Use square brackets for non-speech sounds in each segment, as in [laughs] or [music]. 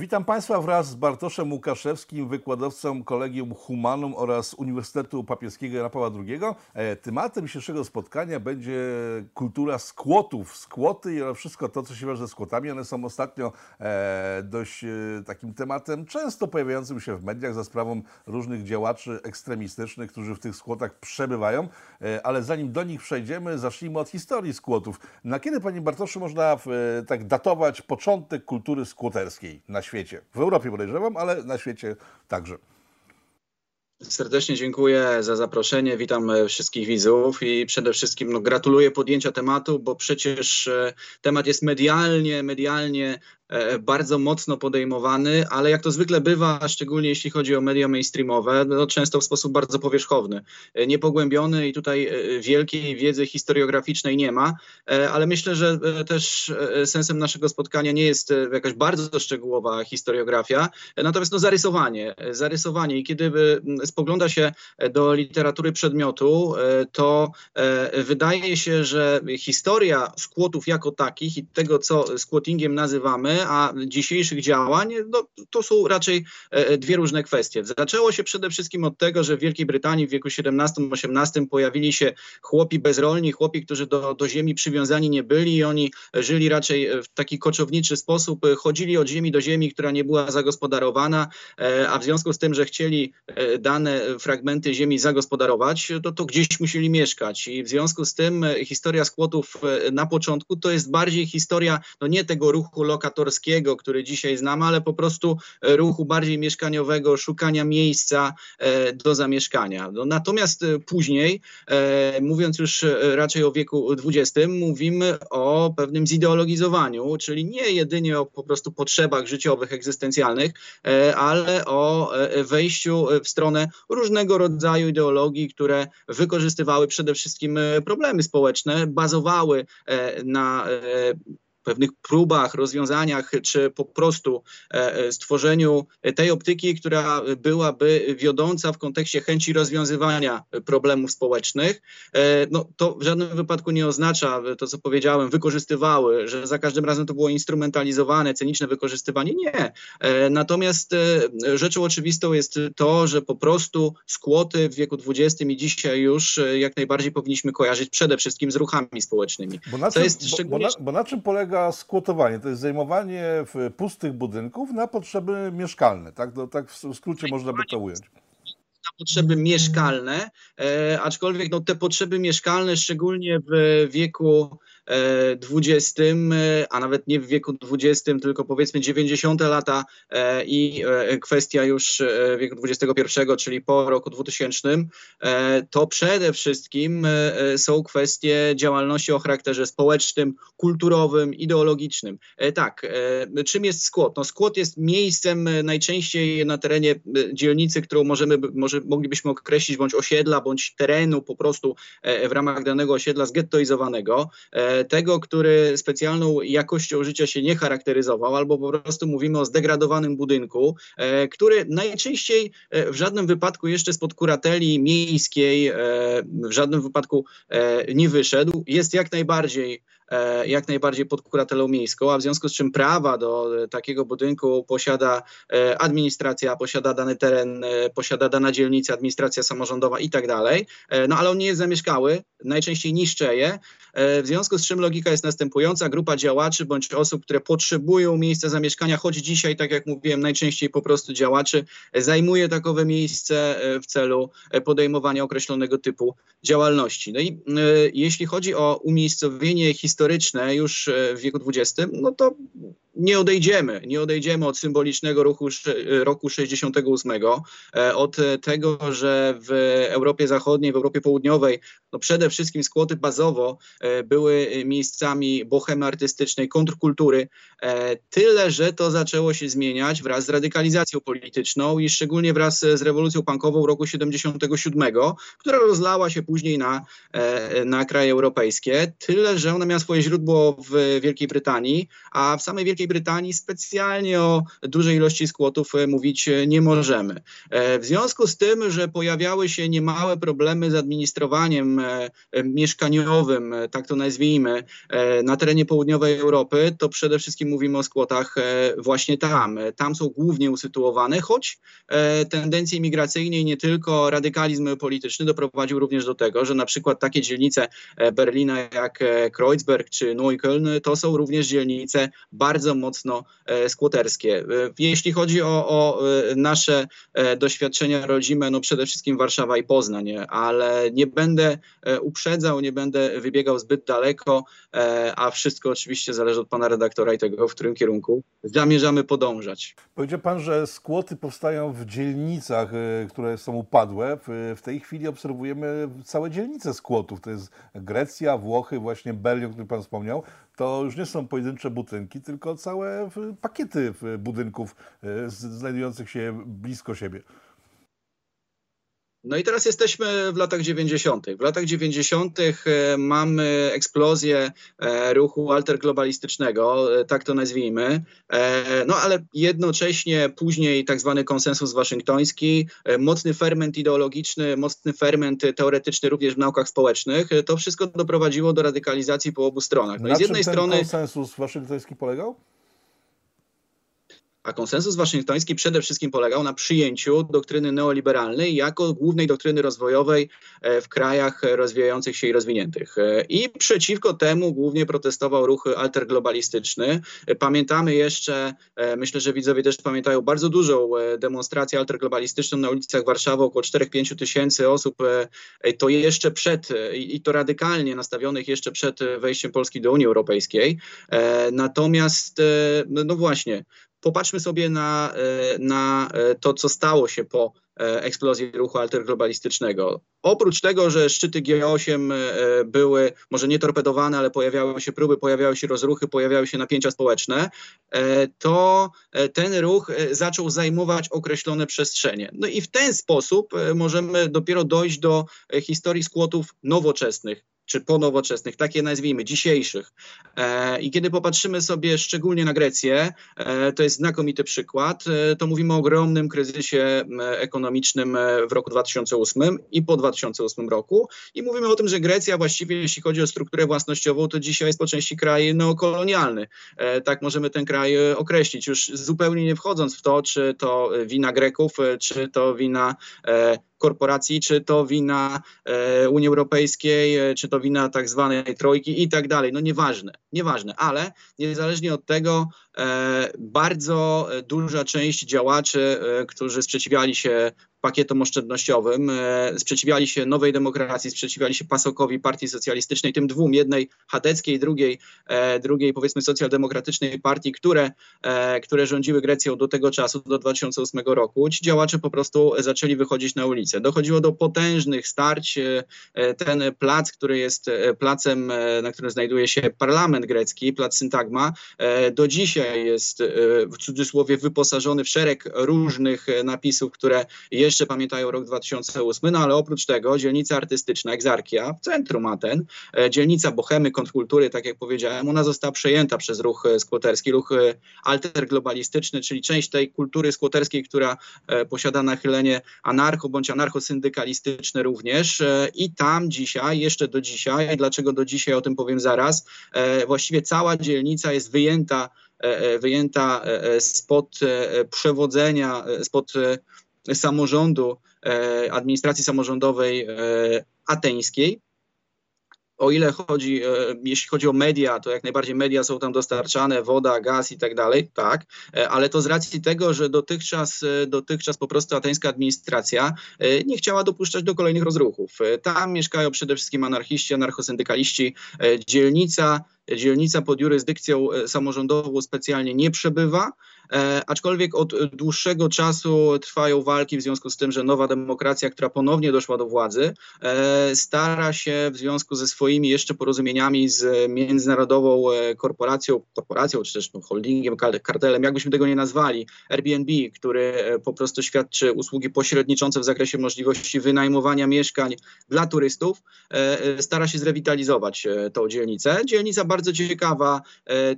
Witam Państwa wraz z Bartoszem Łukaszewskim, wykładowcą Kolegium Humanum oraz Uniwersytetu Papieskiego Jana Pawła II. E, Tematem dzisiejszego spotkania będzie kultura skłotów, skłoty i wszystko to, co się wiąże z skłotami. One są ostatnio e, dość e, takim tematem często pojawiającym się w mediach za sprawą różnych działaczy ekstremistycznych, którzy w tych skłotach przebywają. Ale zanim do nich przejdziemy, zacznijmy od historii skłotów. Na kiedy, Panie Bartoszu, można tak datować początek kultury skłoterskiej na świecie? W Europie podejrzewam, ale na świecie także. Serdecznie dziękuję za zaproszenie. Witam e, wszystkich widzów i przede wszystkim no, gratuluję podjęcia tematu, bo przecież e, temat jest medialnie, medialnie bardzo mocno podejmowany, ale jak to zwykle bywa, szczególnie jeśli chodzi o media mainstreamowe, no często w sposób bardzo powierzchowny, e, niepogłębiony i tutaj e, wielkiej wiedzy historiograficznej nie ma, ale myślę, że też sensem naszego spotkania nie jest jakaś bardzo szczegółowa historiografia, natomiast no zarysowanie, zarysowanie. I kiedy spogląda się do literatury przedmiotu, to wydaje się, że historia skłotów jako takich i tego, co squattingiem nazywamy, a dzisiejszych działań, no, to są raczej e, dwie różne kwestie. Zaczęło się przede wszystkim od tego, że w Wielkiej Brytanii w wieku XVII-XVIII pojawili się chłopi bezrolni, chłopi, którzy do, do ziemi przywiązani nie byli i oni żyli raczej w taki koczowniczy sposób, chodzili od ziemi do ziemi, która nie była zagospodarowana, e, a w związku z tym, że chcieli e, dane fragmenty ziemi zagospodarować, to, to gdzieś musieli mieszkać i w związku z tym historia skłotów na początku to jest bardziej historia no nie tego ruchu lokatorskiego, który dzisiaj znamy, ale po prostu e, ruchu bardziej mieszkaniowego, szukania miejsca e, do zamieszkania. No, natomiast e, później, mówiąc już raczej o wieku XX, mówimy o pewnym zideologizowaniu, czyli nie jedynie o po prostu potrzebach życiowych, egzystencjalnych, ale o wejściu w stronę różnego rodzaju ideologii, które wykorzystywały przede wszystkim problemy społeczne, bazowały na pewnych próbach, rozwiązaniach, czy po prostu e, e, stworzeniu tej optyki, która byłaby wiodąca w kontekście chęci rozwiązywania problemów społecznych. E, no, to w żadnym wypadku nie oznacza, to co powiedziałem, wykorzystywały, że za każdym razem to było instrumentalizowane, cyniczne wykorzystywanie. Nie. Natomiast rzeczą oczywistą jest to, że po prostu skłoty w wieku XX i dzisiaj już jak najbardziej powinniśmy kojarzyć przede wszystkim z ruchami społecznymi. Bo na, czym, bo, bo, na, bo na czym polega polega skłotowanie? To jest zajmowanie pustych budynków na potrzeby mieszkalne, tak? To, tak w skrócie można by to ująć na potrzeby mieszkalne, e, aczkolwiek no, te potrzeby mieszkalne, szczególnie w wieku XX, e, a nawet nie w wieku XX, tylko powiedzmy 90 lata e, i e, kwestia już wieku XXI, czyli po roku 2000, to przede wszystkim są kwestie działalności o charakterze społecznym, kulturowym, ideologicznym. Tak, czym jest skłot? No, skłot jest miejscem najczęściej na terenie dzielnicy, którą możemy, może, moglibyśmy określić, bądź osiedla, bądź terenu po prostu w ramach danego osiedla zgettoizowanego tego, który specjalną jakością życia się nie charakteryzował, albo po prostu mówimy o zdegradowanym budynku, e, który najczęściej e, w żadnym wypadku jeszcze spod kurateli miejskiej e, w żadnym wypadku nie wyszedł, jest jak najbardziej jak najbardziej pod kuratelą miejską, a w związku z czym prawa do e, takiego budynku posiada e, administracja, posiada dany teren, posiada dana dzielnica, administracja samorządowa i tak dalej, no ale on nie jest zamieszkały, najczęściej niszczeje, w związku z czym logika jest następująca, grupa działaczy bądź osób, które potrzebują miejsca zamieszkania, choć dzisiaj, tak jak mówiłem, najczęściej po prostu działaczy, zajmuje takowe miejsce w celu podejmowania określonego typu działalności. No i jeśli chodzi o umiejscowienie historyczne, historyczne już e, w wieku XX, no to nie odejdziemy, nie odejdziemy od symbolicznego ruchu roku 68, e, od tego, że w Europie Zachodniej, w Europie Południowej, no przede wszystkim skłoty bazowo e, były miejscami bohemy artystycznej, kontrkultury, tyle, że to zaczęło się zmieniać wraz z radykalizacją polityczną i szczególnie wraz z rewolucją punkową roku 77, która rozlała się później na, na kraje europejskie, tyle, że ona miała swoje źródło w Wielkiej Brytanii, a w samej Wielkiej Brytanii specjalnie o dużej ilości skłotów mówić nie możemy. W związku z tym, że pojawiały się niemałe problemy z administrowaniem mieszkaniowym, tak to nazwijmy, na terenie południowej Europy, to przede wszystkim mówimy o skłotach właśnie tam. Tam są głównie usytuowane, choć tendencje migracyjne i nie tylko radykalizm polityczny doprowadził również do tego, że na przykład takie dzielnice Berlina jak Kreuzberg czy Neukölln to są również dzielnice bardzo mocno skłoterskie. Jeśli chodzi o, o nasze doświadczenia rodzime, no przede wszystkim Warszawa i Poznań, ale nie będę uprzedzał, nie będę wybiegał zbyt daleko, a wszystko oczywiście zależy od pana redaktora i tego, w którym kierunku zamierzamy podążać. Powiedział pan, że skłoty powstają w dzielnicach, które są upadłe. W tej chwili obserwujemy całe dzielnice skłotów. To jest Grecja, Włochy, właśnie Berlin, o pan wspomniał. To już nie są pojedyncze budynki, tylko całe pakiety budynków znajdujących się blisko siebie. No i teraz jesteśmy w latach 90. W latach 90. E, mamy eksplozję e, ruchu alterglobalistycznego, e, tak to nazwijmy. No ale jednocześnie później tak zwany konsensus waszyngtoński, mocny ferment ideologiczny, mocny ferment teoretyczny również w naukach społecznych. To wszystko doprowadziło do radykalizacji po obu stronach. No Na i z jednej strony konsensus waszyngtoński polegał? A konsensus waszyngtoński przede wszystkim polegał na przyjęciu doktryny neoliberalnej jako głównej doktryny rozwojowej e, w krajach rozwijających się i rozwiniętych. E, I przeciwko temu głównie protestował ruch alterglobalistyczny. E, pamiętamy jeszcze, myślę, że widzowie też pamiętają, bardzo dużą demonstrację alterglobalistyczną na ulicach Warszawy, około 4-5 tysięcy osób, to jeszcze przed, i to radykalnie nastawionych jeszcze przed wejściem Polski do Unii Europejskiej. Natomiast, no właśnie, Popatrzmy sobie na, e, na e, to, co stało się po e, eksplozji ruchu alterglobalistycznego. Oprócz tego, że szczyty G8 były może nie torpedowane, ale pojawiały się próby, pojawiały się rozruchy, pojawiały się napięcia społeczne, to ten ruch zaczął zajmować określone przestrzenie. No i w ten sposób możemy dopiero dojść do historii skłotów nowoczesnych, czy ponowoczesnych, takie nazwijmy, dzisiejszych. E, I kiedy popatrzymy sobie szczególnie na Grecję, e, to jest znakomity przykład, e, to mówimy o ogromnym kryzysie ekonomicznym w roku 2008 i po 2008 roku. I mówimy o tym, że Grecja właściwie, jeśli chodzi o strukturę własnościową, to dzisiaj jest po części kraj neokolonialny. Tak możemy ten kraj określić, już zupełnie nie wchodząc w to, czy to wina Greków, czy to wina korporacji, czy to wina e, Unii Europejskiej, e, czy to wina tak zwanej trojki i tak dalej. No nieważne, nieważne, ale niezależnie od tego e, bardzo duża część działaczy, którzy sprzeciwiali się pakietom oszczędnościowym, sprzeciwiali się nowej demokracji, sprzeciwiali się Pasokowi, Partii Socjalistycznej, tym dwóm, jednej chadeckiej, drugiej, drugiej powiedzmy socjaldemokratycznej partii, które, które rządziły Grecją do tego czasu, do 2008 roku. Ci działacze po prostu zaczęli wychodzić na ulicę. Dochodziło do potężnych starć. E, e, ten plac, który jest e, placem, na którym znajduje się parlament grecki, plac Syntagma, do dzisiaj jest w cudzysłowie wyposażony w szereg różnych napisów, które jeszcze pamiętają rok 2008, no ale oprócz tego dzielnica artystyczna Egzarkia w centrum Aten, dzielnica Bohemy, kontrkultury, tak jak powiedziałem, ona została przejęta przez ruch skłoterski, ruch alterglobalistyczny, czyli część tej kultury skłoterskiej, która posiada nachylenie anarcho bądź anarchosyndykalistyczne również e, i tam dzisiaj, jeszcze do dzisiaj, dlaczego do dzisiaj, o tym powiem zaraz, e, właściwie cała dzielnica jest wyjęta, e, wyjęta spod przewodzenia, spod samorządu, administracji samorządowej ateńskiej. O ile chodzi, e, jeśli chodzi o media, to jak najbardziej media są tam dostarczane, woda, gaz i tak dalej, tak, e, ale to z racji tego, że dotychczas, e, dotychczas po prostu ateńska administracja nie chciała dopuszczać do kolejnych rozruchów. Tam mieszkają przede wszystkim anarchiści, anarchosyndykaliści, dzielnica, dzielnica pod jurysdykcją samorządową specjalnie nie przebywa, E, aczkolwiek od dłuższego czasu trwają walki w związku z tym, że nowa demokracja, która ponownie doszła do władzy, e, stara się w związku ze swoimi jeszcze porozumieniami z międzynarodową e, korporacją, korporacją czy też no, holdingiem, kartelem, jakbyśmy tego nie nazwali, Airbnb, który po prostu świadczy usługi pośredniczące w zakresie możliwości wynajmowania mieszkań dla turystów, stara się zrewitalizować tą dzielnicę. Dzielnica bardzo ciekawa.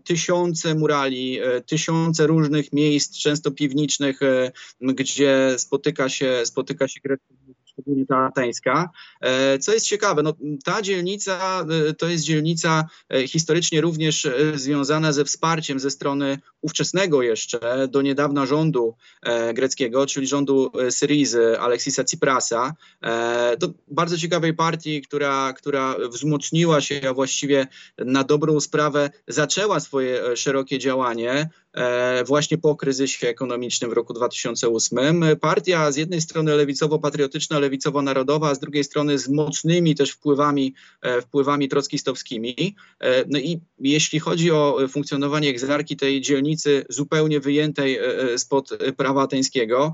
Tysiące murali, tysiące różnych miejsc, często piwniczych, gdzie spotyka się, spotyka się szczególnie ta ateńska. E, co jest ciekawe, no, ta dzielnica e, to jest dzielnica e, historycznie również związana ze wsparciem ze strony ówczesnego jeszcze, do niedawna rządu greckiego, czyli rządu Syrizy, Aleksisa Tsiprasa. To bardzo ciekawej partii, która, która wzmocniła się, a właściwie na dobrą sprawę zaczęła swoje szerokie działanie E, właśnie po kryzysie ekonomicznym w roku 2008. Partia z jednej strony lewicowo-patriotyczna, lewicowo-narodowa, a z drugiej strony z mocnymi też wpływami, e, wpływami trockistowskimi. E, no i jeśli chodzi o funkcjonowanie egzarki tej dzielnicy zupełnie wyjętej spod prawa ateńskiego,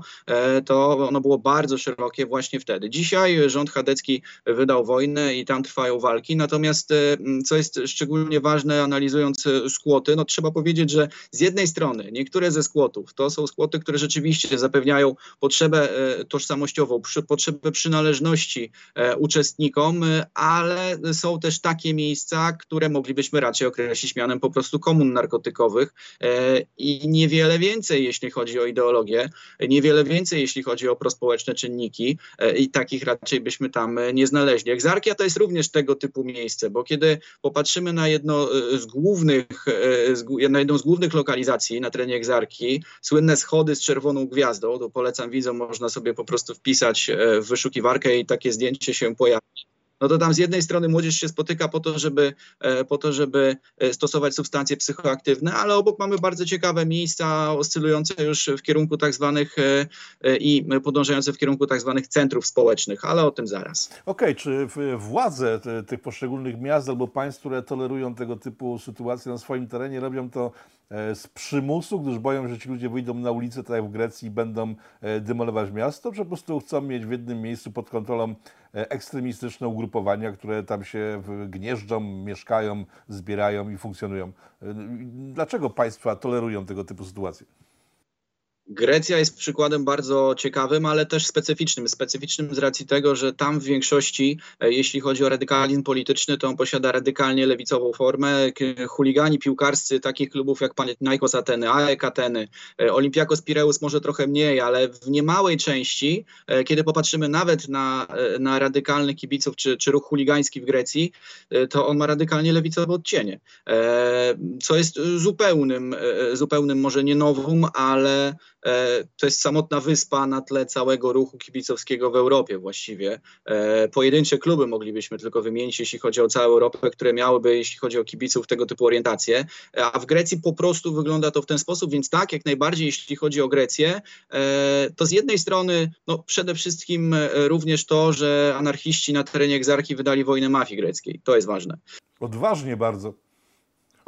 to ono było bardzo szerokie właśnie wtedy. Dzisiaj rząd chadecki wydał wojnę i tam trwają walki, natomiast co jest szczególnie ważne analizując skłoty, no trzeba powiedzieć, że z jednej strony niektóre ze skłotów to są skłoty, które rzeczywiście zapewniają potrzebę e, tożsamościową, potrzebę przynależności e, uczestnikom, e, ale są też takie miejsca, które moglibyśmy raczej określić mianem po prostu komun narkotykowych i niewiele więcej, jeśli chodzi o ideologię, niewiele więcej, jeśli chodzi o prospołeczne czynniki i takich raczej byśmy tam nie znaleźli. Egzarkia to jest również tego typu miejsce, bo kiedy popatrzymy na jedno z głównych, na jedną z głównych lokalizacji, na terenie Egzarki. Słynne schody z czerwoną gwiazdą, to polecam widzom, można sobie po prostu wpisać e, w wyszukiwarkę i takie zdjęcie się pojawi no to tam z jednej strony młodzież się spotyka po to, żeby, e, po to, żeby e, stosować substancje psychoaktywne, ale obok mamy bardzo ciekawe miejsca oscylujące już w kierunku tak zwanych i podążające w kierunku tak zwanych centrów społecznych, ale o tym zaraz. Okej, okay, czy władze tych poszczególnych miast albo państw, które tolerują tego typu sytuacje na swoim terenie, robią to E, z przymusu, gdyż boją, że ci ludzie wyjdą na ulicę, tak jak w Grecji, i będą e, demolować miasto, że po prostu chcą mieć w jednym miejscu pod kontrolą e, ekstremistyczne ugrupowania, które tam się gnieżdżą, mieszkają, zbierają i funkcjonują. Dlaczego państwa tolerują tego typu sytuacje? Grecja jest przykładem bardzo ciekawym, ale też specyficznym. Specyficznym z racji tego, że tam w większości, e, jeśli chodzi o radykalizm polityczny, to on posiada radykalnie lewicową formę. Chuligani piłkarscy takich klubów jak Panathinaikos Ateny, AEK Ateny, e, Olympiakos Pireus może trochę mniej, ale w niemałej części, e, kiedy popatrzymy nawet na, na radykalnych kibiców czy, czy ruch chuligański w Grecji, to on ma radykalnie lewicowe odcienie. Co jest zupełnym, zupełnym może nie nowum, ale to jest samotna wyspa na tle całego ruchu kibicowskiego w Europie właściwie. E, pojedyncze kluby moglibyśmy tylko wymienić, jeśli chodzi o całą Europę, które miałyby, jeśli chodzi o kibiców, tego typu orientacje. E, a w Grecji po prostu wygląda to w ten sposób, więc tak, jak najbardziej, jeśli chodzi o Grecję, to z jednej strony no, przede wszystkim również to, że anarchiści na terenie Egzarki wydali wojnę mafii greckiej. To jest ważne. Odważnie bardzo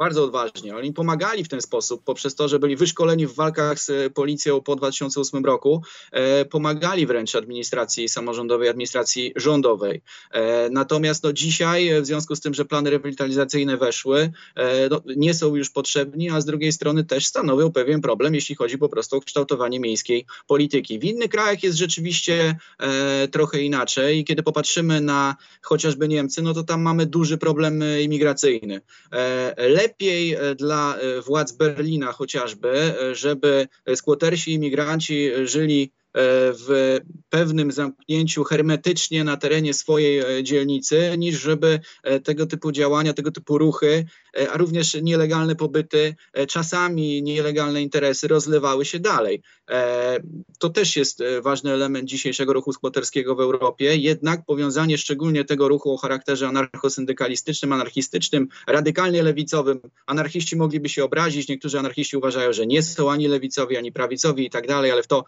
bardzo odważnie. Oni pomagali w ten sposób, poprzez to, że byli wyszkoleni w walkach z policją po 2008 roku, e, pomagali wręcz administracji samorządowej, administracji rządowej. E, natomiast no, dzisiaj, w związku z tym, że plany rewitalizacyjne weszły, e, no, nie są już potrzebni, a z drugiej strony też stanowią pewien problem, jeśli chodzi po prostu o kształtowanie miejskiej polityki. W innych krajach jest rzeczywiście e, trochę inaczej. Kiedy popatrzymy na chociażby Niemcy, no to tam mamy duży problem imigracyjny. E, lepiej e, dla e, władz Berlina chociażby, e, żeby skłotersi imigranci żyli w pewnym zamknięciu hermetycznie na terenie swojej dzielnicy, niż żeby tego typu działania, tego typu ruchy a również nielegalne pobyty, e, czasami nielegalne interesy rozlewały się dalej. E, to też jest ważny element dzisiejszego ruchu skłoterskiego w Europie, jednak powiązanie szczególnie tego ruchu o charakterze anarchosyndykalistycznym, anarchistycznym, radykalnie lewicowym. Anarchiści mogliby się obrazić, niektórzy anarchiści uważają, że nie są ani lewicowi, ani prawicowi i tak dalej, ale w to,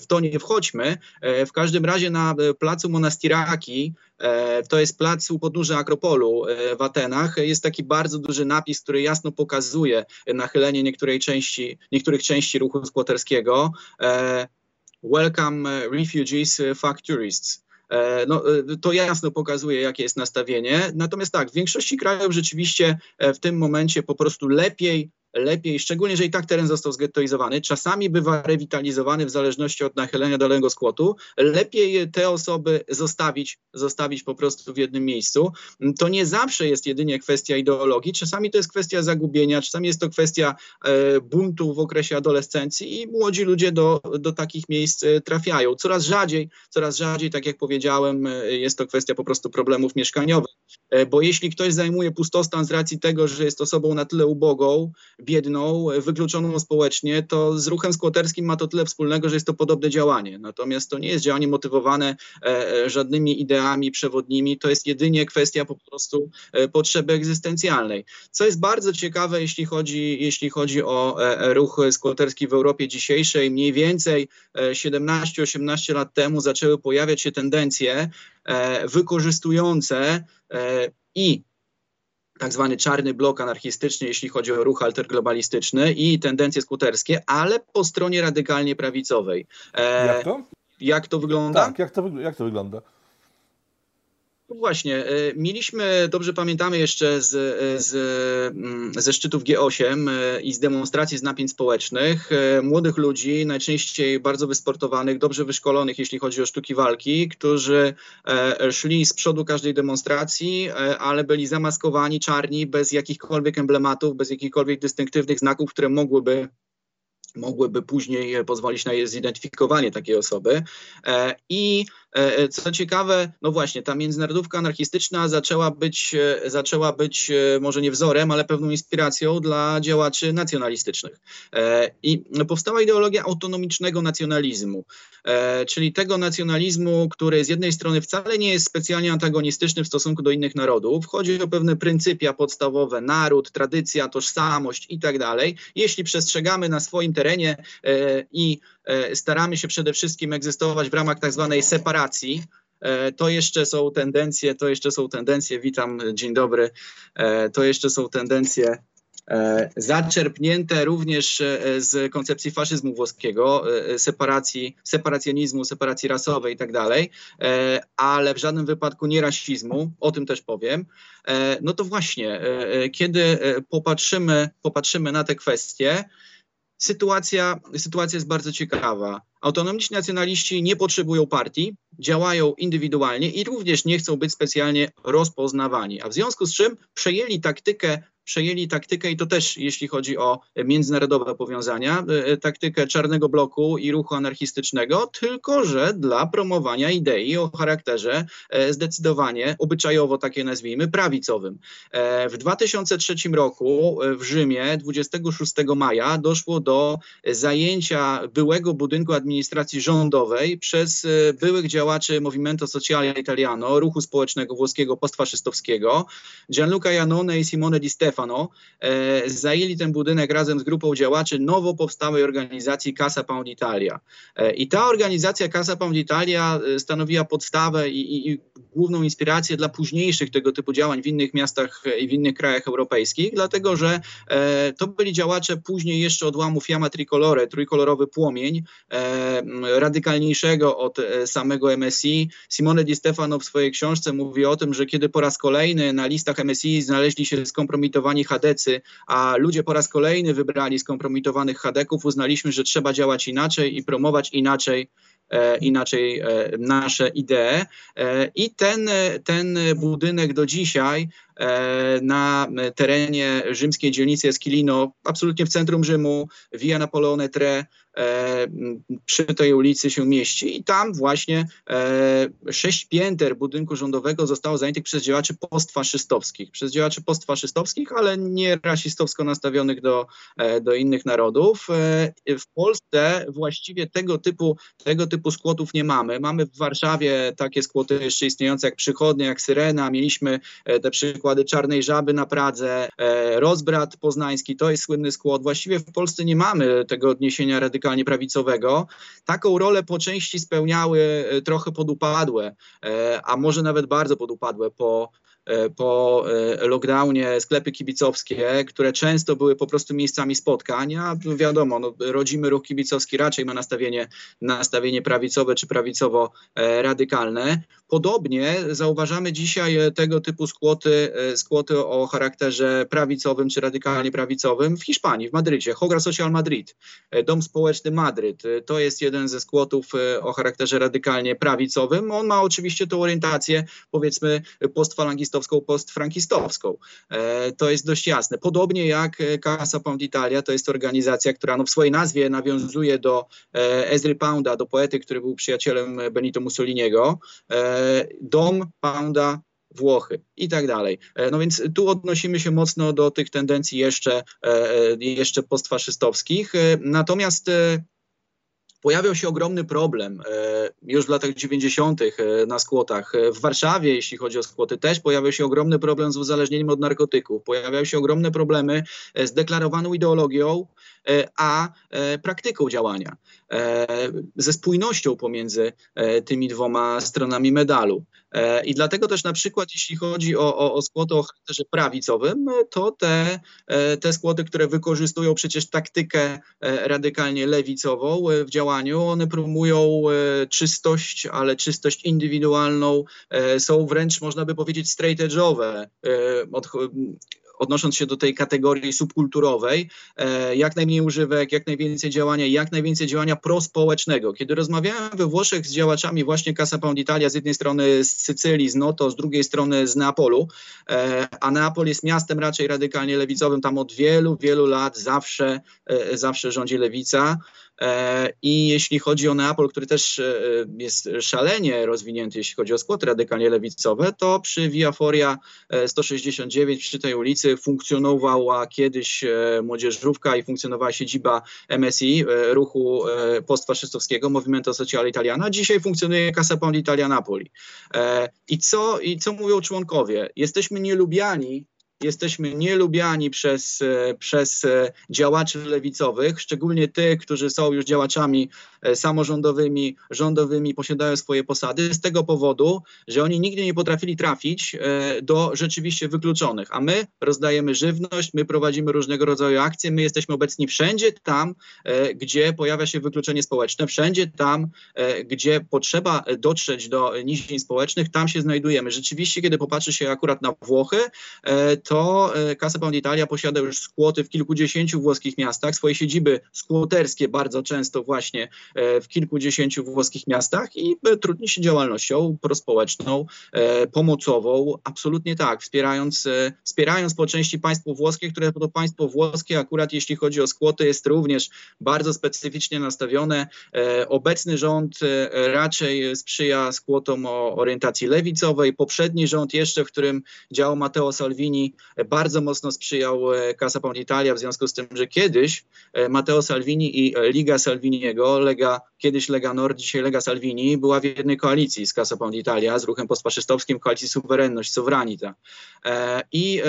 w to nie wchodźmy. W każdym razie na placu Monastiraki E, to jest plac u podnóża Akropolu e, w Atenach. Jest taki bardzo duży napis, który jasno pokazuje nachylenie niektórej części, niektórych części ruchu skłoterskiego. E, Welcome refugees, fuck tourists. No, to jasno pokazuje, jakie jest nastawienie. Natomiast tak, w większości krajów rzeczywiście w tym momencie po prostu lepiej lepiej, szczególnie jeżeli tak teren został zgettoizowany, czasami bywa rewitalizowany w zależności od nachylenia dolnego skłotu, lepiej te osoby zostawić, zostawić po prostu w jednym miejscu. To nie zawsze jest jedynie kwestia ideologii, czasami to jest kwestia zagubienia, czasami jest to kwestia e, buntu w okresie adolescencji i młodzi ludzie do, do takich miejsc e, trafiają. Coraz rzadziej, coraz rzadziej, tak jak powiedziałem, e, jest to kwestia po prostu problemów mieszkaniowych, bo jeśli ktoś zajmuje pustostan z racji tego, że jest osobą na tyle ubogą, biedną, wykluczoną społecznie, to z ruchem skłoterskim ma to tyle wspólnego, że jest to podobne działanie. Natomiast to nie jest działanie motywowane żadnymi ideami przewodnimi, to jest jedynie kwestia po prostu potrzeby egzystencjalnej. Co jest bardzo ciekawe, jeśli chodzi, jeśli chodzi o ruch skłoterski w Europie dzisiejszej, mniej więcej 17-18 lat temu zaczęły pojawiać się tendencje wykorzystujące i tak zwany czarny blok anarchistyczny, jeśli chodzi o ruch alterglobalistyczny i tendencje skuterskie, ale po stronie radykalnie prawicowej. Jak to? Jak to wygląda? Tak, jak to, jak to wygląda? No właśnie, e, mieliśmy, dobrze pamiętamy jeszcze z, e, z, mm, ze szczytów G8 e, i z demonstracji z napięć społecznych, młodych ludzi, najczęściej bardzo wysportowanych, dobrze wyszkolonych, jeśli chodzi o sztuki walki, którzy szli z przodu każdej demonstracji, ale byli zamaskowani, czarni, bez jakichkolwiek emblematów, bez jakichkolwiek dystynktywnych znaków, które mogłyby mogłyby później pozwolić na zidentyfikowanie takiej osoby. I co ciekawe, no właśnie, ta międzynarodówka anarchistyczna zaczęła być, e, zaczęła być może nie wzorem, ale pewną inspiracją dla działaczy nacjonalistycznych. I powstała ideologia autonomicznego nacjonalizmu, czyli tego nacjonalizmu, który z jednej strony wcale nie jest specjalnie antagonistyczny w stosunku do innych narodów. Chodzi o pewne pryncypia podstawowe, naród, tradycja, tożsamość i tak dalej. Jeśli przestrzegamy na swoim terenie i staramy się przede wszystkim egzystować w ramach tak zwanej separacji, E, to jeszcze są tendencje, to jeszcze są tendencje, witam, dzień dobry, e, to jeszcze są tendencje e, zaczerpnięte również z koncepcji faszyzmu włoskiego, separacji, separacjonizmu, separacji rasowej i tak dalej, ale w żadnym wypadku nie rasizmu, o tym też powiem. No to właśnie, kiedy popatrzymy, popatrzymy na te kwestie, sytuacja, sytuacja jest bardzo ciekawa. Autonomiczni nacjonaliści nie potrzebują partii, działają indywidualnie i również nie chcą być specjalnie rozpoznawani. A w związku z czym przejęli taktykę przejęli taktykę i to też jeśli chodzi o międzynarodowe powiązania, e, taktykę czarnego bloku i ruchu anarchistycznego, tylko że dla promowania idei o charakterze e, zdecydowanie obyczajowo takie nazwijmy prawicowym. E, w 2003 roku w Rzymie 26 maja doszło do zajęcia byłego budynku administracji rządowej przez byłych działaczy Movimento Sociale Italiano, ruchu społecznego włoskiego postfaszystowskiego, Gianluca Janone i Simone Di Stefano Stefano, e, zajęli ten budynek razem z grupą działaczy nowo powstałej organizacji Casa Pound Italia. E, I ta organizacja Casa Pound Italia e, stanowiła podstawę i, i, i główną inspirację dla późniejszych tego typu działań w innych miastach i w innych krajach europejskich, dlatego że to byli działacze później jeszcze odłamu Fiamma Tricolore, trójkolorowy płomień, radykalniejszego od samego MSI. Simone Di Stefano w swojej książce mówi o tym, że kiedy po raz kolejny na listach MSI znaleźli się skompromitowani skompromitowani chadecy, a ludzie po raz kolejny wybrali skompromitowanych chadeków, uznaliśmy, że trzeba działać inaczej i promować inaczej E, inaczej e, nasze idee. E, I ten, ten budynek do dzisiaj na terenie rzymskiej dzielnicy Esquilino, absolutnie w centrum Rzymu, Via Napoleone Tre, przy tej ulicy się mieści i tam właśnie sześć pięter budynku rządowego zostało zajętych przez działaczy postfaszystowskich. Przez działaczy postfaszystowskich, ale nie rasistowsko nastawionych do, do innych narodów. W Polsce właściwie tego typu, tego typu skłotów nie mamy. Mamy w Warszawie takie skłoty jeszcze istniejące jak Przychodnie, jak Syrena. Mieliśmy te przykłady Czarnej Żaby na Pradze, Rozbrat Poznański, to jest słynny skłot. Właściwie w Polsce nie mamy tego odniesienia radykalnie prawicowego, taką rolę po części spełniały e, trochę podupadłe, e, a może nawet bardzo podupadłe po po lockdownie sklepy kibicowskie, które często były po prostu miejscami spotkań, a wiadomo, no, rodzimy ruch kibicowski raczej ma nastawienie, nastawienie prawicowe czy prawicowo-radykalne. Podobnie zauważamy dzisiaj tego typu skłoty, skłoty o charakterze prawicowym czy radykalnie prawicowym w Hiszpanii, w Madrycie. Hogra Social Madrid, Dom Społeczny Madryt. To jest jeden ze skłotów o charakterze radykalnie prawicowym. On ma oczywiście tą orientację, powiedzmy, postfalangistowską, postfrankistowską. E, to jest dość jasne. Podobnie jak Casa Pound Italia, to jest organizacja, która no w swojej nazwie nawiązuje do e, Ezry Pounda, do poety, który był przyjacielem Benito Mussoliniego. E, dom Pounda Włochy i tak dalej. No więc tu odnosimy się mocno do tych tendencji jeszcze, jeszcze postfaszystowskich. Natomiast pojawiał się ogromny problem e, już w latach 90. E, na skłotach. E, w Warszawie, jeśli chodzi o skłoty, też pojawiał się ogromny problem z uzależnieniem od narkotyków. Pojawiały się ogromne problemy z deklarowaną ideologią, a praktyką działania, ze spójnością pomiędzy tymi dwoma stronami medalu. I dlatego też na przykład, jeśli chodzi o, o, o o charakterze prawicowym, to te, te skłoty, które wykorzystują przecież taktykę radykalnie lewicową w działaniu. One promują e, czystość, ale czystość indywidualną. E, są wręcz, można by powiedzieć, straight edge'owe. E, odnosząc się do tej kategorii subkulturowej, jak najmniej używek, jak najwięcej działania, jak najwięcej działania prospołecznego. Kiedy rozmawiałem we Włoszech z działaczami właśnie Casa Pound Italia, z jednej strony z Sycylii, z Noto, z drugiej strony z Neapolu, a Neapol jest miastem raczej radykalnie lewicowym, tam od wielu, wielu lat zawsze, zawsze rządzi lewica. E, I jeśli chodzi o Neapol, który też e, jest szalenie rozwinięty, jeśli chodzi o składy radykalnie lewicowe, to przy Via Foria 169 przy tej ulicy funkcjonowała kiedyś e, młodzieżówka i funkcjonowała siedziba MSI, ruchu postfaszystowskiego, Movimento Sociale Italiana. Dzisiaj funkcjonuje Casa Pound Italia Napoli. I co, I co mówią członkowie? Jesteśmy nielubiani jesteśmy nielubiani przez, e, przez e, działaczy lewicowych, szczególnie tych, którzy są już działaczami e, samorządowymi, rządowymi, posiadają swoje posady, z tego powodu, że oni nigdy nie potrafili trafić do rzeczywiście wykluczonych. A my rozdajemy żywność, my prowadzimy różnego rodzaju akcje, my jesteśmy obecni wszędzie tam, gdzie pojawia się wykluczenie społeczne, wszędzie tam, gdzie potrzeba dotrzeć do nizin społecznych, tam się znajdujemy. Rzeczywiście, kiedy popatrzy się akurat na Włochy, to e, Casa Pound Italia posiada już skłoty w kilkudziesięciu włoskich miastach, swoje siedziby skłoterskie bardzo często właśnie e, w kilkudziesięciu włoskich miastach i e, trudni się działalnością prospołeczną, pomocową, absolutnie tak, wspierając, wspierając po części państwo włoskie, które to państwo włoskie akurat jeśli chodzi o skłoty jest również bardzo specyficznie nastawione. Obecny rząd raczej sprzyja skłotom o orientacji lewicowej. Poprzedni rząd jeszcze, w którym działał Matteo Salvini, bardzo mocno sprzyjał e, Casa Italia w związku z tym, że kiedyś e, Matteo Salvini i e, Liga Salviniego, Lega, kiedyś Lega Nord, dzisiaj Lega Salvini, była w jednej koalicji z Casa Italia, z ruchem postfaszystowskim, koalicji Suwerenność, Sovranita. I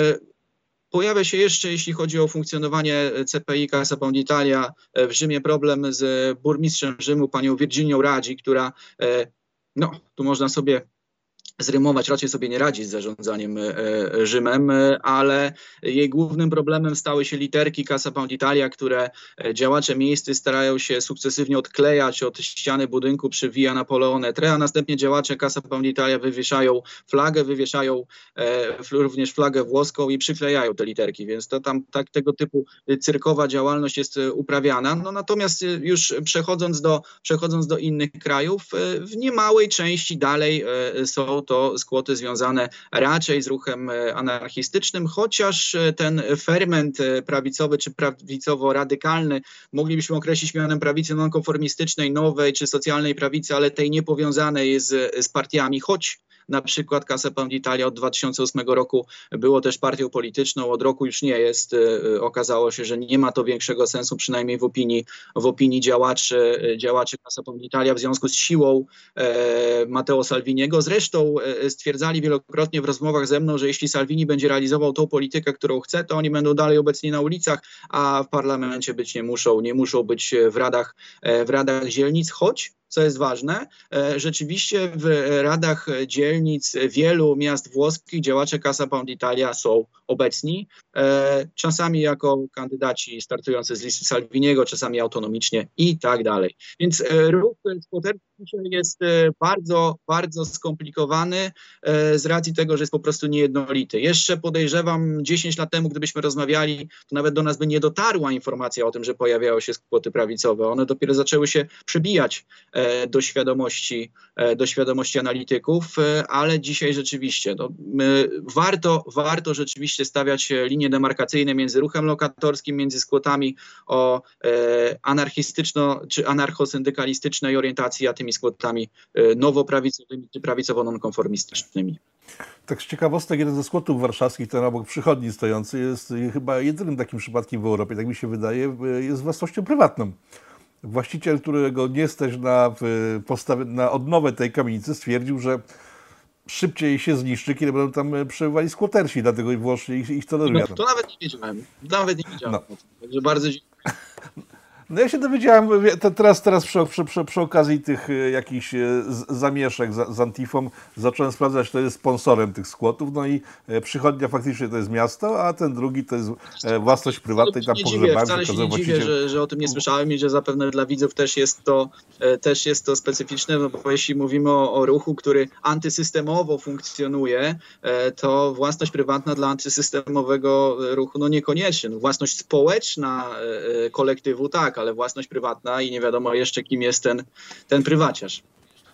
Pojawia się jeszcze, jeśli chodzi o funkcjonowanie CPI Casa Pound Italia w Rzymie, problem z burmistrzem Rzymu, panią Virginią Radzi, która, no, tu można sobie zrymować, raczej sobie nie radzi z zarządzaniem e, e, Rzymem, e, ale jej głównym problemem stały się literki Casa Pound Italia, które działacze miejscy starają się sukcesywnie odklejać od ściany budynku przy Via Napoleone Tre, a następnie działacze Casa Pound Italia wywieszają flagę, wywieszają również flagę włoską i przyklejają te literki, więc to tam tak, tego typu cyrkowa działalność jest uprawiana. No, natomiast już przechodząc do, przechodząc do innych krajów, w niemałej części dalej są to skłoty związane raczej z ruchem e, anarchistycznym, chociaż e, ten ferment e, prawicowy czy prawicowo-radykalny moglibyśmy określić mianem prawicy nonkonformistycznej, nowej czy socjalnej prawicy, ale tej niepowiązanej z, z partiami, choć na przykład Casa Italia od 2008 roku było też partią polityczną, od roku już nie jest. E, okazało się, że nie ma to większego sensu, przynajmniej w opinii, w opinii działaczy, działaczy Casa Italia w związku z siłą e, Matteo Salviniego. Zresztą e, stwierdzali wielokrotnie w rozmowach ze mną, że jeśli Salvini będzie realizował tą politykę, którą chce, to oni będą dalej obecni na ulicach, a w parlamencie być nie muszą, nie muszą być w radach, w radach dzielnic, choć co jest ważne, rzeczywiście w radach dzielnic wielu miast włoskich działacze Casa Pound Italia są obecni, czasami jako kandydaci startujący z listy Salviniego, czasami autonomicznie i tak dalej. Więc ruch skłoterski jest bardzo, bardzo skomplikowany z racji tego, że jest po prostu niejednolity. Jeszcze podejrzewam 10 lat temu, gdybyśmy rozmawiali, to nawet do nas by nie dotarła informacja o tym, że pojawiają się skłoty prawicowe. One dopiero zaczęły się przebijać e, do świadomości, e, do świadomości analityków, e, ale dzisiaj rzeczywiście no, warto, warto rzeczywiście stawiać linie demarkacyjne między ruchem lokatorskim, między skłotami o anarchistyczno czy anarchosyndykalistycznej orientacji, a tymi skłotami nowoprawicowymi czy prawicowo-nonkonformistycznymi. Tak z ciekawostek, jeden ze skłotów warszawskich, ten obok przychodni stojący, jest chyba jedynym takim przypadkiem w Europie, tak mi się wydaje, jest własnością prywatną. Właściciel, którego nie stać na, na odnowę tej kamienicy, stwierdził, że szybciej się zniszczy, kiedy będą tam przebywali skłotersi, dlatego wyłącznie ich, ich toleruje. No, to nawet nie wiedziałem. Nawet nie wiedziałem. No. Także bardzo dziękuję. [laughs] No ja się dowiedziałem teraz, teraz przy, przy, przy okazji tych e, jakichś e, zamieszek z, z Antifą zacząłem sprawdzać, kto jest sponsorem tych skłotów, no i e, przychodnia faktycznie to jest miasto, a ten drugi to jest własność prywatna i tam pogrzebałem. Wcale się nie dziwię, że, że o tym nie słyszałem i że zapewne dla widzów też jest to, też jest to specyficzne, no bo jeśli mówimy o, o ruchu, który antysystemowo funkcjonuje, to własność prywatna dla antysystemowego ruchu no niekoniecznie. No, własność społeczna kolektywu tak, ale własność prywatna i nie wiadomo jeszcze, kim jest ten, ten prywaciarz.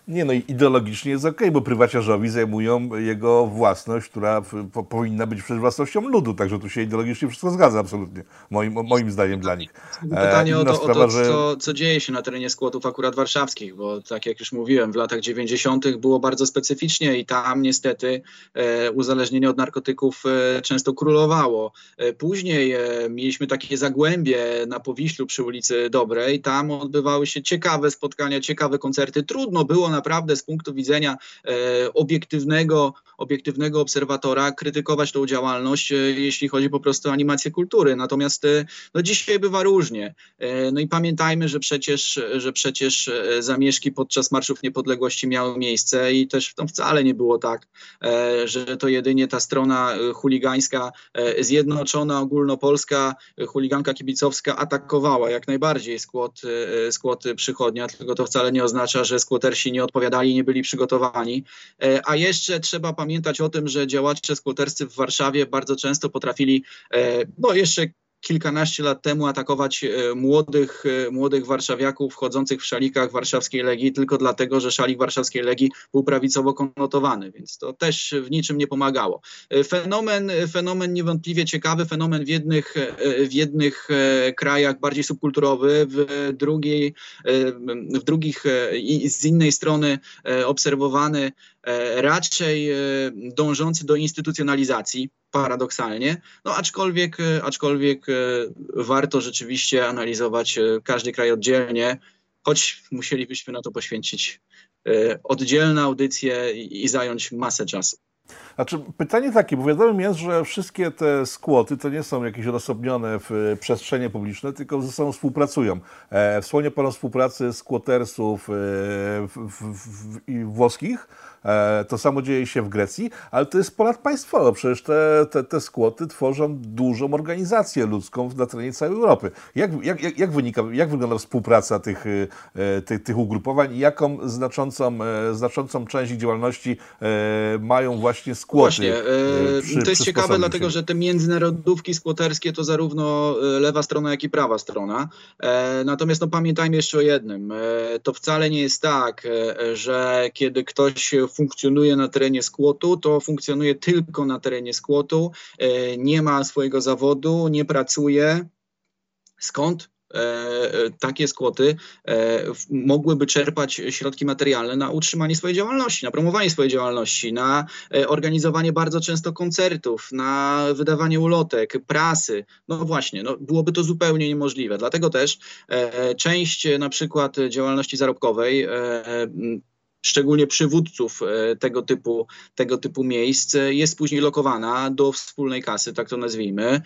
Nie, no i ideologicznie jest ok, bo prywaciarzowi zajmują jego własność, która po, powinna być przecież własnością ludu, także tu się ideologicznie wszystko zgadza absolutnie, moim, moim zdaniem dla nich. Pytanie e, o to, sprawa, o to że... co, co dzieje się na terenie skłotów akurat warszawskich, bo tak jak już mówiłem, w latach 90. było bardzo specyficznie i tam niestety e, uzależnienie od narkotyków e, często królowało. E, później e, mieliśmy takie zagłębie na Powiślu przy ulicy Dobrej, tam odbywały się ciekawe spotkania, ciekawe koncerty. Trudno było naprawdę z punktu widzenia e, obiektywnego, obiektywnego obserwatora krytykować tą działalność, e, jeśli chodzi po prostu o animację kultury. Natomiast e, no, dzisiaj bywa różnie. No i pamiętajmy, że przecież, że przecież zamieszki podczas marszów niepodległości miały miejsce i też to wcale nie było tak, że to jedynie ta strona chuligańska, zjednoczona, ogólnopolska, chuliganka kibicowska atakowała jak najbardziej skłot, skłot przychodnia, tylko to wcale nie oznacza, że skłotersi nie odpowiadali, nie byli przygotowani. E, a jeszcze trzeba pamiętać o tym, że działacze skłoterscy w Warszawie bardzo często potrafili, e, no jeszcze kilkanaście lat temu atakować e, młodych, e, młodych warszawiaków wchodzących w szalikach warszawskiej Legii tylko dlatego, że szalik warszawskiej Legii był prawicowo konotowany, więc to też w niczym nie pomagało. E, fenomen, fenomen niewątpliwie ciekawy, fenomen w jednych, w jednych krajach bardziej subkulturowy, w, drugiej, w drugich i z innej strony obserwowany raczej dążący do instytucjonalizacji paradoksalnie. No aczkolwiek, e, aczkolwiek e, warto rzeczywiście analizować e, każdy kraj oddzielnie, choć musielibyśmy na to poświęcić oddzielne audycje i, i zająć masę czasu. Znaczy, pytanie takie, bo wiadomo jest, że wszystkie te skłoty to nie są jakieś odosobnione w przestrzenie publiczne, tylko ze sobą współpracują. E, wspomniał Pan o współpracy skłotersów e, włoskich, e, to samo dzieje się w Grecji, ale to jest ponadpaństwowo. Przecież te, te, te skłoty tworzą dużą organizację ludzką na terenie całej Europy. Jak, jak, jak, wynika, jak wygląda współpraca tych, e, tych, tych ugrupowań i jaką znaczącą, e, znaczącą część ich działalności e, mają właśnie skłoty? Właśnie, przy, to jest ciekawe, dlatego że te międzynarodówki skłoterskie to zarówno lewa strona, jak i prawa strona. Natomiast no, pamiętajmy jeszcze o jednym. To wcale nie jest tak, że kiedy ktoś funkcjonuje na terenie skłotu, to funkcjonuje tylko na terenie skłotu, nie ma swojego zawodu, nie pracuje. Skąd? E, e, takie skłoty e, mogłyby czerpać środki materialne na utrzymanie swojej działalności, na promowanie swojej działalności, na organizowanie bardzo często koncertów, na wydawanie ulotek, prasy. No właśnie, no byłoby to zupełnie niemożliwe. Dlatego też część na przykład działalności zarobkowej szczególnie przywódców tego typu, tego typu miejsc, jest później lokowana do wspólnej kasy, tak to nazwijmy,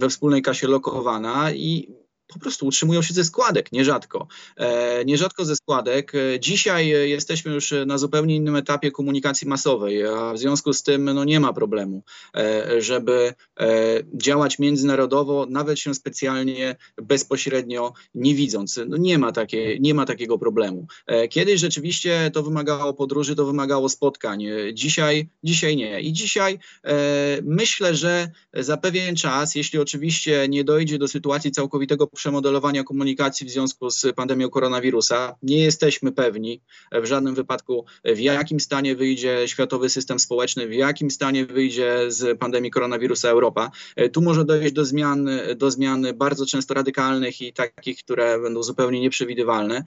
we wspólnej kasie lokowana i po prostu utrzymują się ze składek, nierzadko. E, nierzadko ze składek. E, dzisiaj jesteśmy już na zupełnie innym etapie komunikacji masowej, a w związku z tym no, nie ma problemu, e, żeby działać międzynarodowo, nawet się specjalnie, bezpośrednio nie widząc. No, nie, ma takie, nie ma takiego problemu. Kiedyś rzeczywiście to wymagało podróży, to wymagało spotkań. Dzisiaj, dzisiaj nie. I dzisiaj myślę, że za pewien czas, jeśli oczywiście nie dojdzie do sytuacji całkowitego przemodelowania komunikacji w związku z pandemią koronawirusa. Nie jesteśmy pewni w żadnym wypadku, w jakim stanie wyjdzie światowy system społeczny, w jakim stanie wyjdzie z pandemii koronawirusa Europa. Tu może dojść do zmian, do zmian bardzo często radykalnych i takich, które będą zupełnie nieprzewidywalne,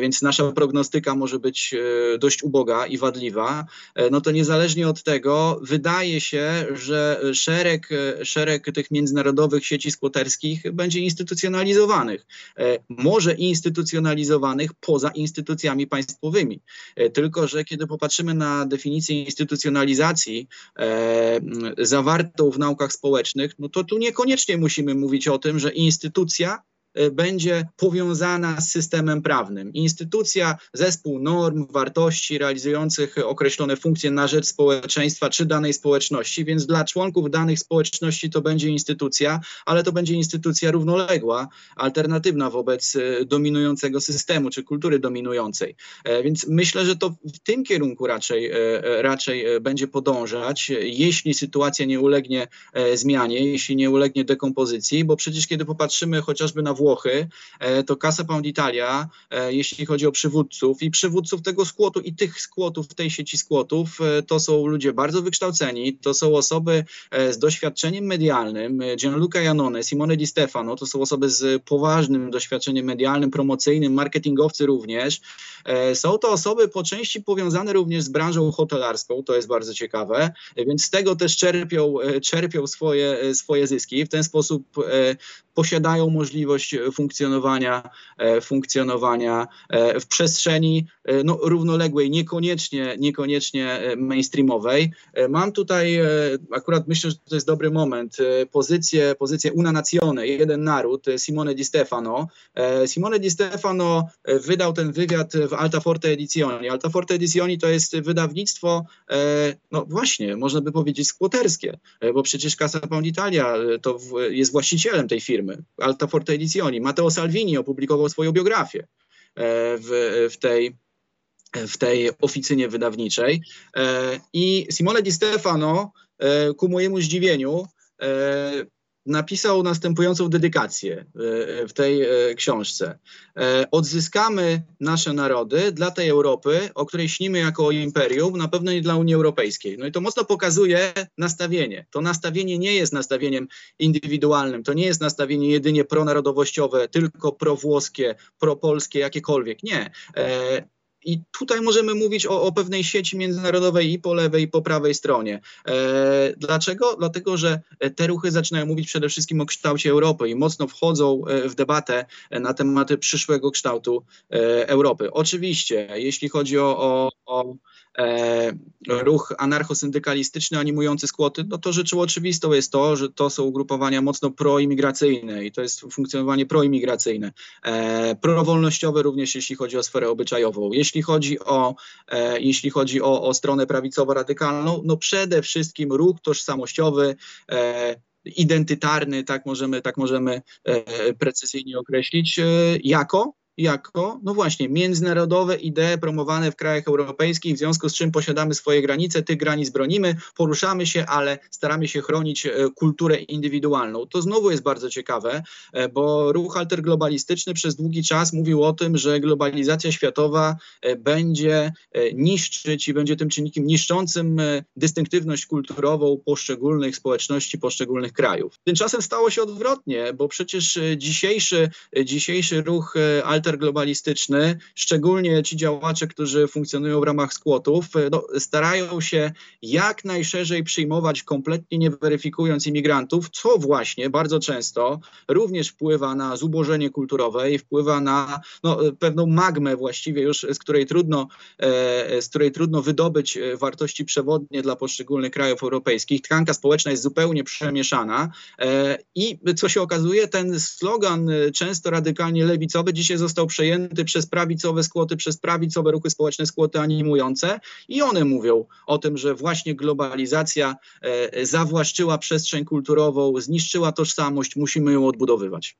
więc nasza prognostyka może być e, dość uboga i wadliwa. E, no to niezależnie od tego, wydaje się, że szereg, szereg tych międzynarodowych sieci skłoterskich będzie instytucjonalizowanych instytucjonalizowanych, e, może instytucjonalizowanych poza instytucjami państwowymi. E, tylko, że kiedy popatrzymy na definicję instytucjonalizacji e, zawartą w naukach społecznych, no to tu niekoniecznie musimy mówić o tym, że instytucja będzie powiązana z systemem prawnym. Instytucja, zespół norm, wartości realizujących określone funkcje na rzecz społeczeństwa czy danej społeczności, więc dla członków danych społeczności to będzie instytucja, ale to będzie instytucja równoległa, alternatywna wobec y, dominującego systemu czy kultury dominującej. E, więc myślę, że to w tym kierunku raczej, e, e, raczej będzie podążać, jeśli sytuacja nie ulegnie zmianie, jeśli nie ulegnie dekompozycji, bo przecież kiedy popatrzymy chociażby na e, to Casa Pound Italia, e, jeśli chodzi o przywódców i przywódców tego skłotu i tych skłotów, tej sieci skłotów, e, to są ludzie bardzo wykształceni, to są osoby z doświadczeniem medialnym, Gianluca Janone, Simone Di Stefano, to są osoby z poważnym doświadczeniem medialnym, promocyjnym, marketingowcy również. Są to osoby po części powiązane również z branżą hotelarską, to jest bardzo ciekawe, więc z tego też czerpią, czerpią swoje, swoje zyski. W ten sposób posiadają możliwość funkcjonowania, e, funkcjonowania e, w przestrzeni e, no, równoległej, niekoniecznie, niekoniecznie mainstreamowej. Mam tutaj, akurat myślę, że to jest dobry moment, pozycję, pozycję Una Nazione, jeden naród, Simone Di Stefano. Simone Di Stefano wydał ten wywiad w Altaforte Edizioni. Altaforte Edizioni to jest wydawnictwo, no właśnie, można by powiedzieć skłoterskie, bo przecież Casa Pound Italia to jest właścicielem tej firmy, Altaforte Edizioni. Matteo Salvini opublikował swoją biografię e, w, w tej w tej oficynie wydawniczej. E, I Simone Di Stefano, e, ku mojemu zdziwieniu, napisał następującą dedykację e, w tej e, książce. E, odzyskamy nasze narody dla tej Europy, o której śnimy jako o imperium, na pewno nie dla Unii Europejskiej. No i to mocno pokazuje nastawienie. To nastawienie nie jest nastawieniem indywidualnym, to nie jest nastawienie jedynie pronarodowościowe, tylko prowłoskie, propolskie, jakiekolwiek. Nie. I tutaj możemy mówić o, o, pewnej sieci międzynarodowej i po lewej, i po prawej stronie. E, dlaczego? Dlatego, że te ruchy zaczynają mówić przede wszystkim o kształcie Europy i mocno wchodzą e, w debatę na tematy przyszłego kształtu e, Europy. Oczywiście, jeśli chodzi o, o, o ruch anarchosyndykalistyczny animujący skłoty, no to rzeczą oczywistą jest to, że to są ugrupowania mocno proimigracyjne i to jest funkcjonowanie proimigracyjne. E, prowolnościowe również, jeśli chodzi o sferę obyczajową. Jeśli chodzi o, e, jeśli chodzi o, o stronę prawicowo-radykalną, no przede wszystkim ruch tożsamościowy, e, identytarny, tak możemy, tak możemy e, precyzyjnie określić, e, jako jako, no właśnie, międzynarodowe idee promowane w krajach europejskich, w związku z czym posiadamy swoje granice, tych granic bronimy, poruszamy się, ale staramy się chronić e, kulturę indywidualną. To znowu jest bardzo ciekawe, e, bo ruch alterglobalistyczny przez długi czas mówił o tym, że globalizacja światowa e, będzie niszczyć i będzie tym czynnikiem niszczącym dystynktywność kulturową poszczególnych społeczności, poszczególnych krajów. Tymczasem stało się odwrotnie, bo przecież dzisiejszy, dzisiejszy ruch alterglobalistyczny szelter globalistyczny, szczególnie ci działacze, którzy funkcjonują w ramach skłotów, no, starają się jak najszerzej przyjmować, kompletnie nie weryfikując imigrantów, co właśnie bardzo często również wpływa na zubożenie kulturowe i wpływa na no, pewną magmę właściwie już, z której trudno, e, z której trudno wydobyć e, wartości przewodnie dla poszczególnych krajów europejskich. Tkanka społeczna jest zupełnie przemieszana e, i co się okazuje, ten slogan często radykalnie lewicowy dzisiaj został przejęty przez prawicowe skłoty, przez prawicowe ruchy społeczne, skłoty animujące i one mówią o tym, że właśnie globalizacja zawłaszczyła przestrzeń kulturową, zniszczyła tożsamość, musimy ją odbudowywać.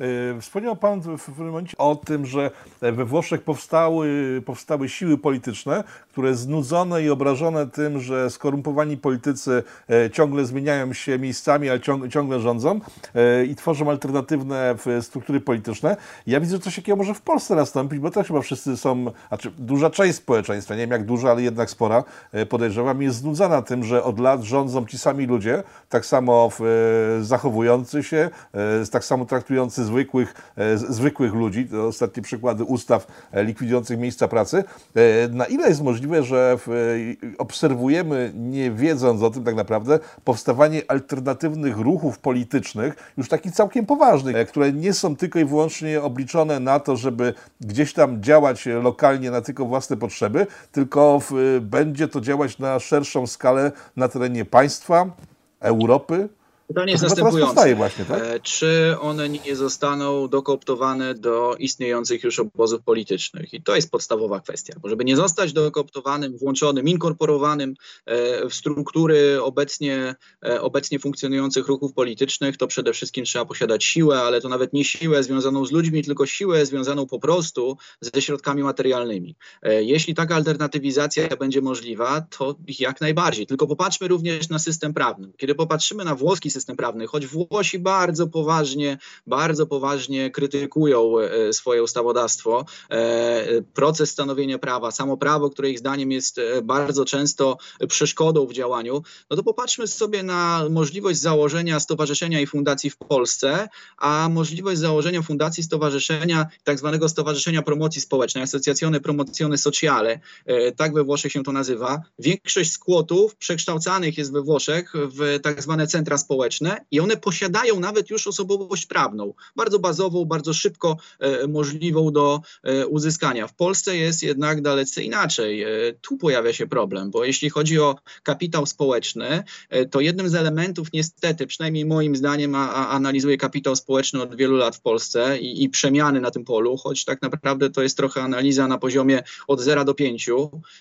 E, wspomniał Pan w pewnym momencie o tym, że we Włoszech powstały, powstały siły polityczne, które znudzone i obrażone tym, że skorumpowani politycy e, ciągle zmieniają się miejscami, ale ciągle rządzą e, i tworzą alternatywne struktury polityczne. Ja widzę, że coś takiego może w Polsce nastąpić, bo też chyba wszyscy są, znaczy duża część społeczeństwa, nie wiem jak duża, ale jednak spora, podejrzewam, jest znudzona tym, że od lat rządzą ci sami ludzie, tak samo zachowujący się, tak samo traktujący zwykłych, e, zwykłych ludzi, to ostatnie przykłady ustaw e, likwidujących miejsca pracy, e, na ile jest możliwe, że obserwujemy, nie wiedząc o tym tak naprawdę, powstawanie alternatywnych ruchów politycznych, już takich całkiem poważnych, które nie są tylko i wyłącznie obliczone na to, żeby gdzieś tam działać lokalnie na tylko własne potrzeby, tylko będzie to działać na szerszą skalę na terenie państwa, Europy, Pytanie jest następujące. Właśnie, tak? E, czy one nie zostaną dokooptowane do istniejących już obozów politycznych? I to jest podstawowa kwestia, bo żeby nie zostać dokooptowanym, włączonym, inkorporowanym e, w struktury obecnie, e, obecnie funkcjonujących ruchów politycznych, to przede wszystkim trzeba posiadać siłę, ale to nawet nie siłę związaną z ludźmi, tylko siłę związaną po prostu ze środkami materialnymi. Jeśli taka alternatywizacja będzie możliwa, to jak najbardziej. Tylko popatrzmy również na system prawny. Kiedy popatrzymy na włoski system prawny, choć Włosi bardzo poważnie, bardzo poważnie krytykują e, swoje ustawodawstwo, e, proces stanowienia prawa, samo prawo, które ich zdaniem jest e, bardzo często przeszkodą w działaniu, no to popatrzmy sobie na możliwość założenia stowarzyszenia i fundacji w Polsce, a możliwość założenia fundacji, stowarzyszenia, tak zwanego Stowarzyszenia Promocji Społecznej, Associazione Promozione Sociale, tak we Włoszech się to nazywa. Większość skłotów przekształcanych jest we Włoszech w tak zwane centra społeczne, społeczne i one posiadają nawet już osobowość prawną, bardzo bazową, bardzo szybko e, możliwą do e, uzyskania. W Polsce jest jednak dalece inaczej. E, tu pojawia się problem, bo jeśli chodzi o kapitał społeczny, to jednym z elementów niestety, przynajmniej moim zdaniem, a, a analizuję kapitał społeczny od wielu lat w Polsce i, i przemiany na tym polu, choć tak naprawdę to jest trochę analiza na poziomie od 0 do 5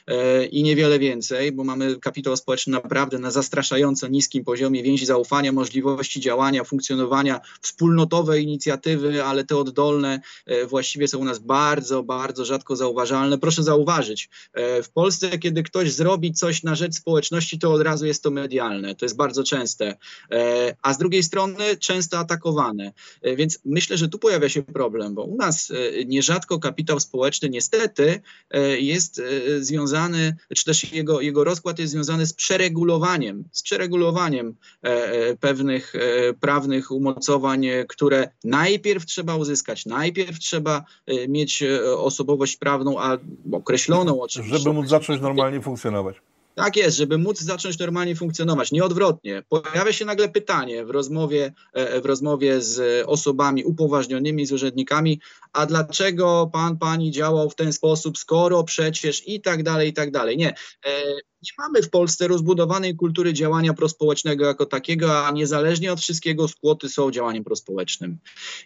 e, i niewiele więcej, bo mamy kapitał społeczny naprawdę na zastraszająco niskim poziomie więzi zaufania możliwości działania, funkcjonowania, wspólnotowe inicjatywy, ale te oddolne e, właściwie są u nas bardzo, bardzo rzadko zauważalne. Proszę zauważyć, e, w Polsce, kiedy ktoś zrobi coś na rzecz społeczności, to od razu jest to medialne. To jest bardzo częste. E, a z drugiej strony często atakowane. Więc myślę, że tu pojawia się problem, bo u nas nierzadko kapitał społeczny niestety jest związany, czy też jego, jego rozkład jest związany z przeregulowaniem, z przeregulowaniem pewnych e, prawnych umocowań, e, które najpierw trzeba uzyskać, najpierw trzeba e, mieć osobowość prawną, a określoną oczywiście. Żeby móc zacząć normalnie funkcjonować. Tak jest, żeby móc zacząć normalnie funkcjonować, nie odwrotnie. Pojawia się nagle pytanie w rozmowie, w rozmowie z osobami upoważnionymi, z urzędnikami, a dlaczego pan, pani działał w ten sposób, skoro przecież i tak dalej, i tak dalej. Nie nie mamy w Polsce rozbudowanej kultury działania prospołecznego jako takiego, a niezależnie od wszystkiego skłoty są działaniem prospołecznym.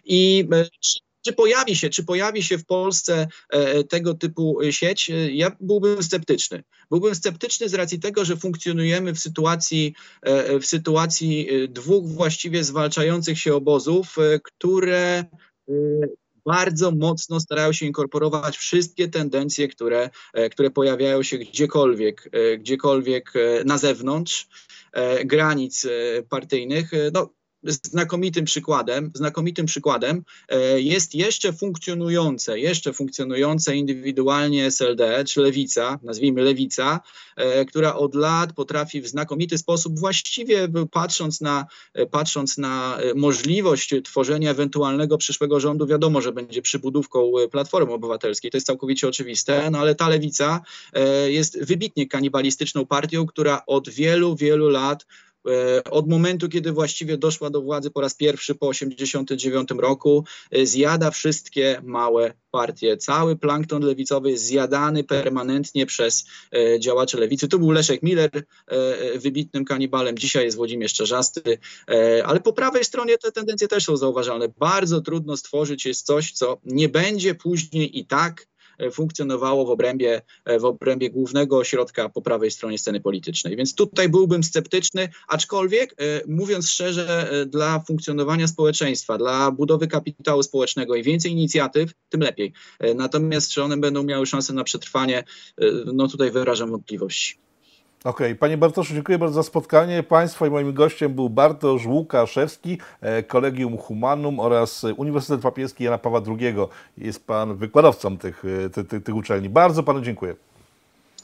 I e, czy pojawi się, czy pojawi się w Polsce e, tego typu sieć? E, ja byłbym sceptyczny. Byłbym sceptyczny z racji tego, że funkcjonujemy w sytuacji, w sytuacji dwóch właściwie zwalczających się obozów, które bardzo mocno starają się inkorporować wszystkie tendencje, które, e, które pojawiają się gdziekolwiek, e, gdziekolwiek e, na zewnątrz granic partyjnych. No, znakomitym przykładem, znakomitym przykładem e, jest jeszcze funkcjonujące, jeszcze funkcjonujące indywidualnie SLD, czy lewica, nazwijmy lewica, e, która od lat potrafi w znakomity sposób, właściwie patrząc na, e, patrząc na możliwość tworzenia ewentualnego przyszłego rządu, wiadomo, że będzie przybudówką Platformy Obywatelskiej, to jest całkowicie oczywiste, no ale ta lewica jest wybitnie kanibalistyczną partią, która od wielu, wielu lat od momentu, kiedy właściwie doszła do władzy po raz pierwszy po 1989 roku, e, zjada wszystkie małe partie. Cały plankton lewicowy jest zjadany permanentnie przez e, działaczy lewicy. Tu był Leszek Miller, wybitnym kanibalem, dzisiaj jest Włodzimierz Czarzasty, ale po prawej stronie te tendencje też są zauważalne. Bardzo trudno stworzyć jest coś, co nie będzie później i tak funkcjonowało w obrębie, w obrębie głównego ośrodka po prawej stronie sceny politycznej. Więc tutaj byłbym sceptyczny, aczkolwiek e, mówiąc szczerze, e, dla funkcjonowania społeczeństwa, dla budowy kapitału społecznego i więcej inicjatyw, tym lepiej. E, natomiast czy one będą miały szansę na przetrwanie, no tutaj wyrażam wątpliwości. Okej, okay. panie Bartoszu, dziękuję bardzo za spotkanie. Państwa i moim gościem był Bartosz Łukaszewski, Kolegium Humanum oraz Uniwersytet Papieski Jana Pawła II. Jest pan wykładowcą tych, tych, tych uczelni. Bardzo panu dziękuję.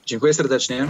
Dziękuję serdecznie.